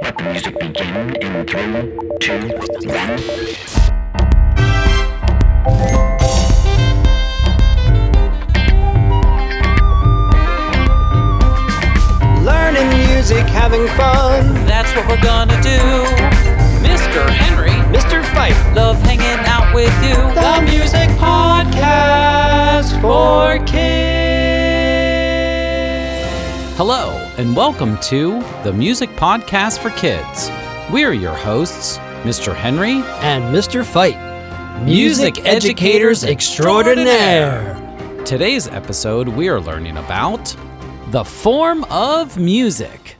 Let the music begin in three, two, one. Learning music, having fun. That's what we're gonna do. Mr. Henry, Mr. Fite, love hanging out with you. the music podcast for kids. Hello, and welcome to the Music Podcast for Kids. We're your hosts, Mr. Henry. And Mr. Fite, Music educators extraordinaire. Today's episode, we are learning about the form of music.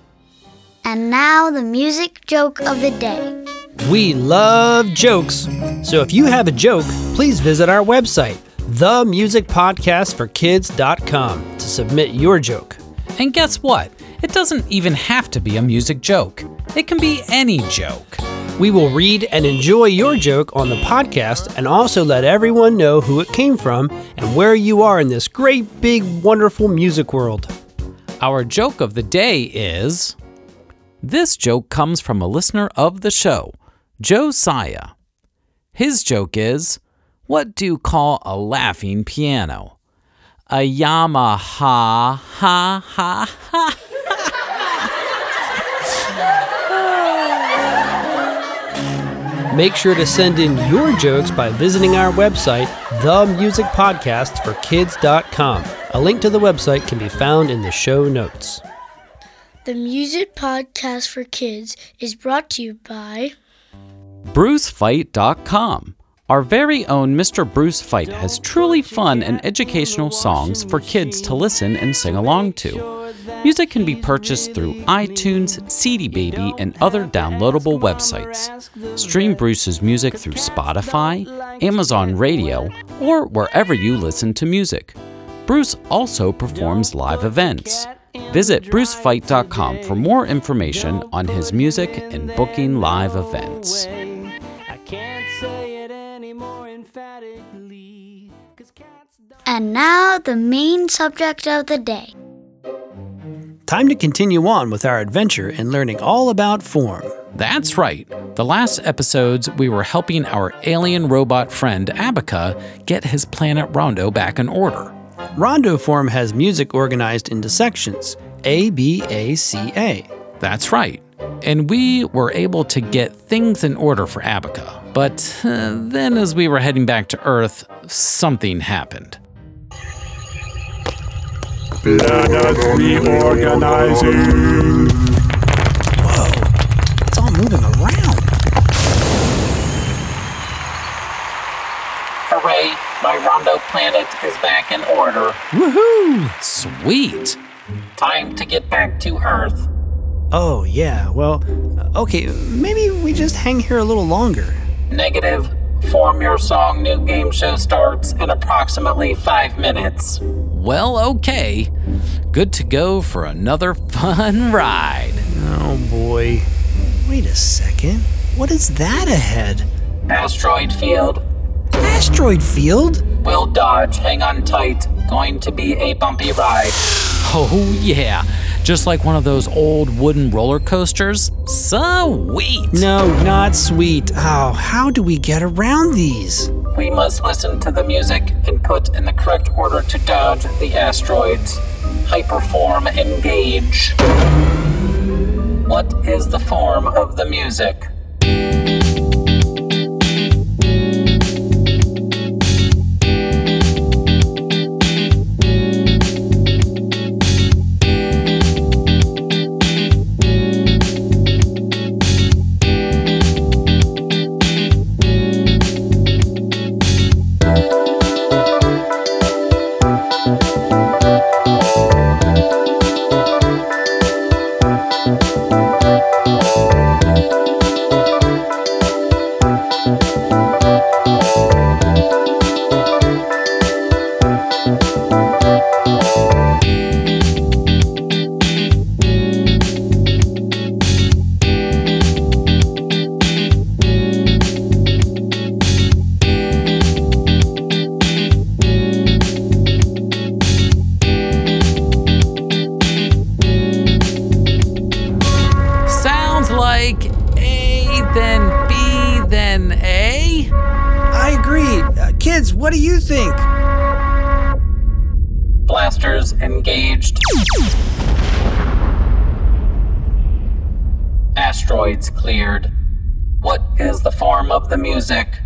And now the music joke of the day. We love jokes. So if you have a joke, please visit our website, themusicpodcastforkids.com, to submit your joke. And guess what? It doesn't even have to be a music joke, it can be any joke. We will read and enjoy your joke on the podcast and also let everyone know who it came from and where you are in this great, big, wonderful music world. Our joke of the day is this joke comes from a listener of the show, Josiah. His joke is What do you call a laughing piano? A Yamaha. Ha ha ha. ha. Make sure to send in your jokes by visiting our website, themusicpodcastforkids.com. A link to the website can be found in the show notes. The Music Podcast for Kids is brought to you by BruceFite.com. Our very own Mr. Bruce Fite has truly fun and educational songs for kids to listen and sing along to. Music can be purchased through iTunes, CD Baby, and other downloadable websites. Stream Bruce's music through Spotify, Amazon Radio, or wherever you listen to music. Bruce also performs live events. Visit brucefite.com for more information on his music and booking live events. And now the main subject of the day. Time to continue on with our adventure in learning all about form. That's right. The last episodes, we were helping our alien robot friend Abaca get his planet Rondo back in order. Rondo form has music organized into sections A, B, A, C, A. That's right. And we were able to get things in order for Abaca. But uh, then, as we were heading back to Earth, something happened. Planet reorganizing. Whoa, it's all moving around. Hooray, my Rondo planet is back in order. Woohoo! Sweet. Time to get back to Earth. Oh, yeah, well, okay, maybe we just hang here a little longer. Negative. Form your song new game show starts in approximately five minutes. Well, okay. Good to go for another fun ride. Oh boy. Wait a second. What is that ahead? Asteroid field. Asteroid field? Will dodge. Hang on tight. Going to be a bumpy ride. Oh, yeah. Just like one of those old wooden roller coasters. Sweet. No, not sweet. Oh, how do we get around these? We must listen to the music and put in the correct order to dodge the asteroids. Hyperform engage. What is the form of the music? The music?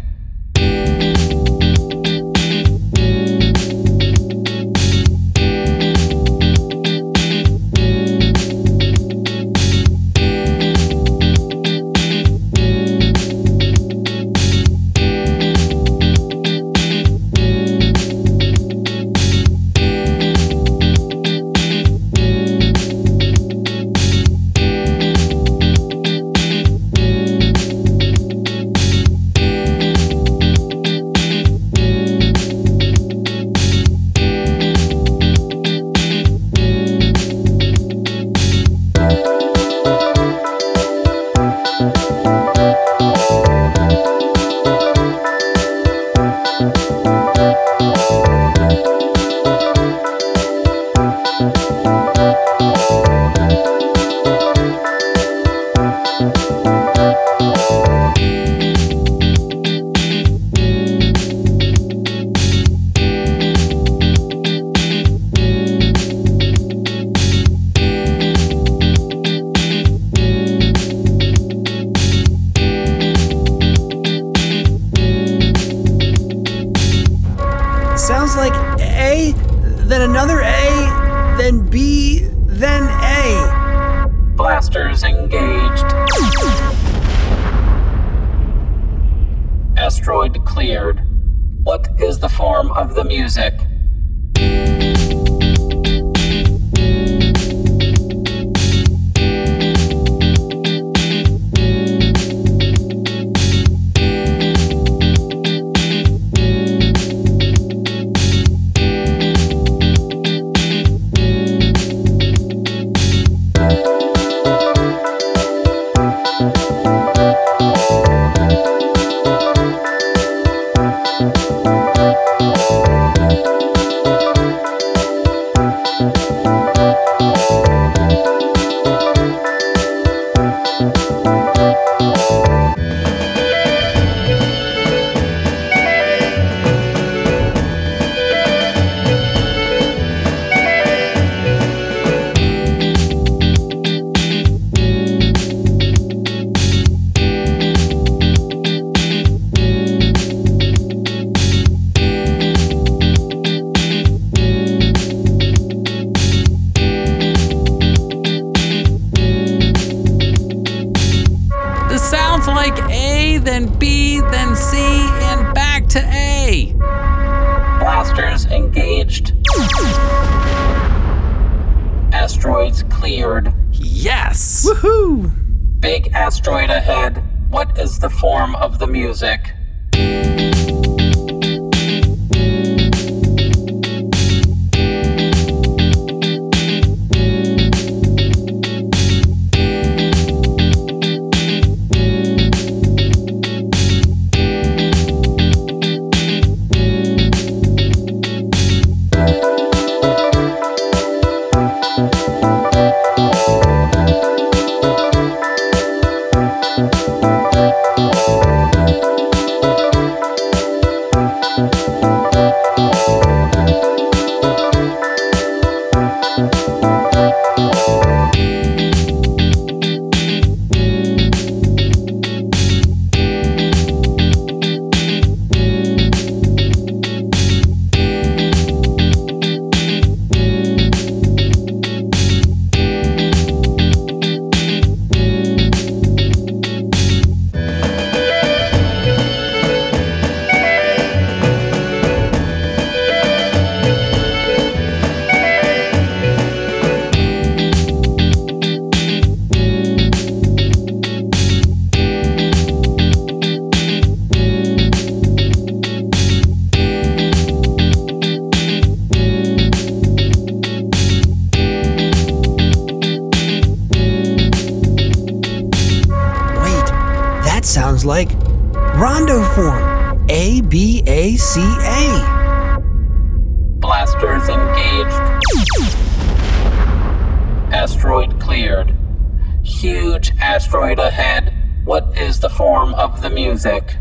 Of the music? Sounds like A, then B, then C, and back to A. Blasters engaged. Asteroids cleared. Yes! Woohoo! Big asteroid ahead. What is the form of the music? Form. A B A C A. Blasters engaged. Asteroid cleared. Huge asteroid ahead. What is the form of the music?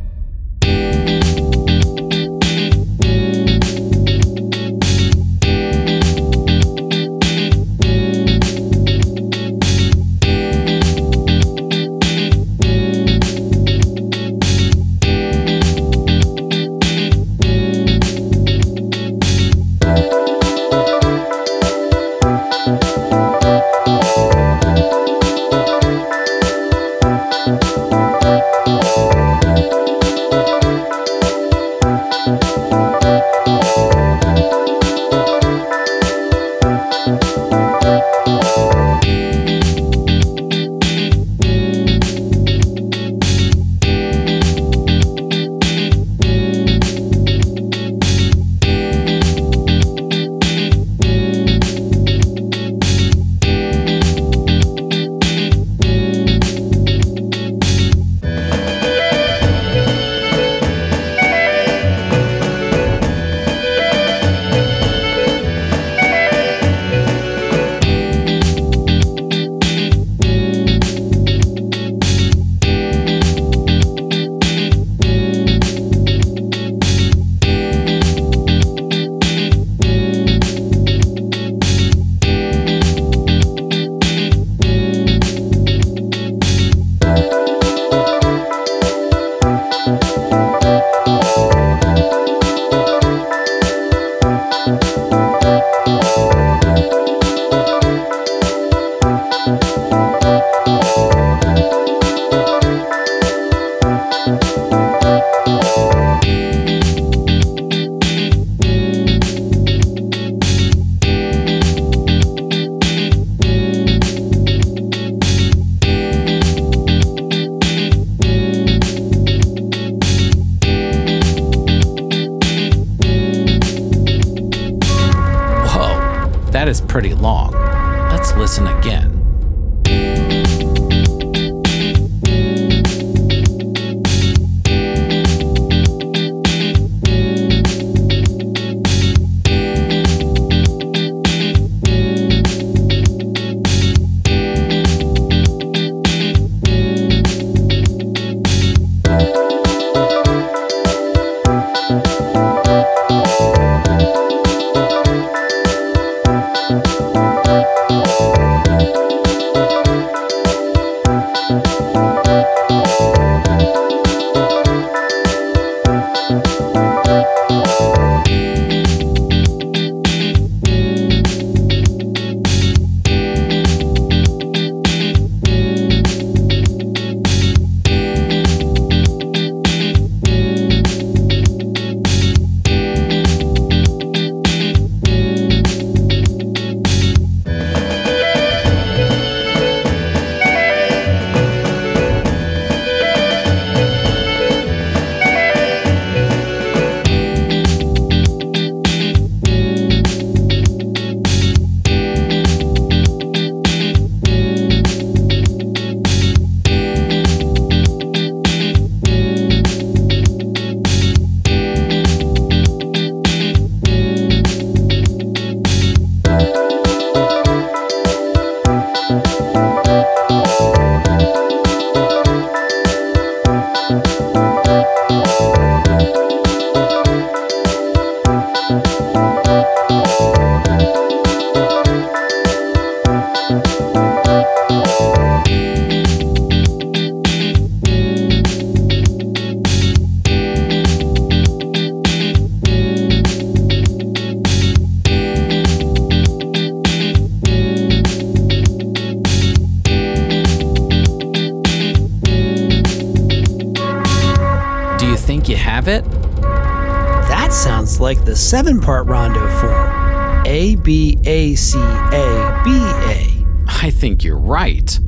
Seven part rondo form A, B, A, C, A, B, A. I think you're right.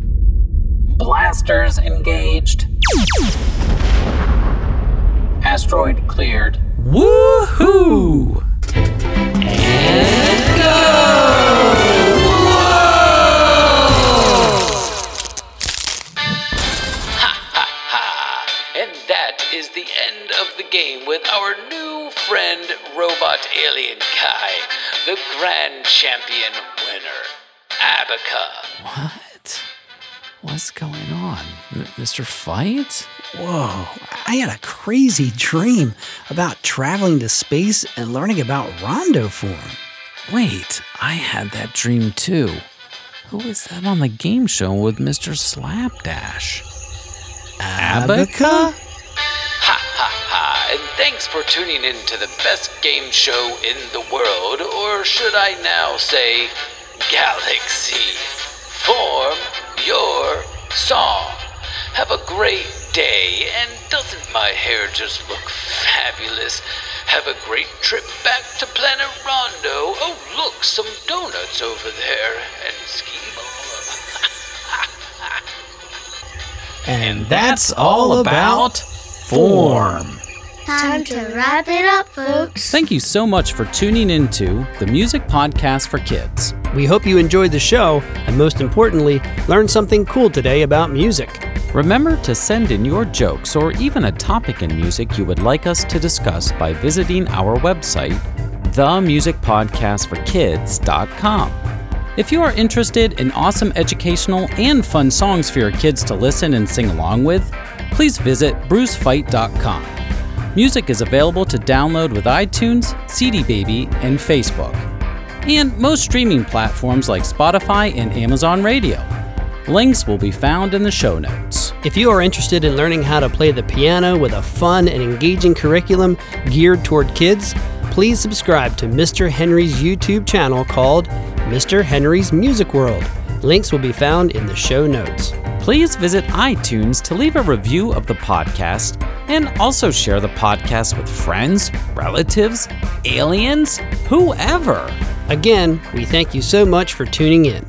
Blasters engaged. Asteroid cleared. Woohoo! And that is the end of the game with our new friend, Robot Alien Kai, the grand champion winner, Abaca. What? What's going on? M- Mr. Fite? Whoa, I had a crazy dream about traveling to space and learning about rondo form. Wait, I had that dream too. Who is that on the game show with Mr. Slapdash? Abaca? And thanks for tuning in to the best game show in the world, or should I now say, galaxy. Form your song. Have a great day, and doesn't my hair just look fabulous? Have a great trip back to Planet Rondo. Oh, look, some donuts over there, and ski And that's all about form. Time to wrap it up, folks. Thank you so much for tuning into the Music Podcast for Kids. We hope you enjoyed the show and, most importantly, learned something cool today about music. Remember to send in your jokes or even a topic in music you would like us to discuss by visiting our website, themusicpodcastforkids.com. If you are interested in awesome educational and fun songs for your kids to listen and sing along with, please visit brucefite.com. Music is available to download with iTunes, CD Baby, and Facebook, and most streaming platforms like Spotify and Amazon Radio. Links will be found in the show notes. If you are interested in learning how to play the piano with a fun and engaging curriculum geared toward kids, please subscribe to Mr. Henry's YouTube channel called Mr. Henry's Music World. Links will be found in the show notes. Please visit iTunes to leave a review of the podcast and also share the podcast with friends, relatives, aliens, whoever. Again, we thank you so much for tuning in.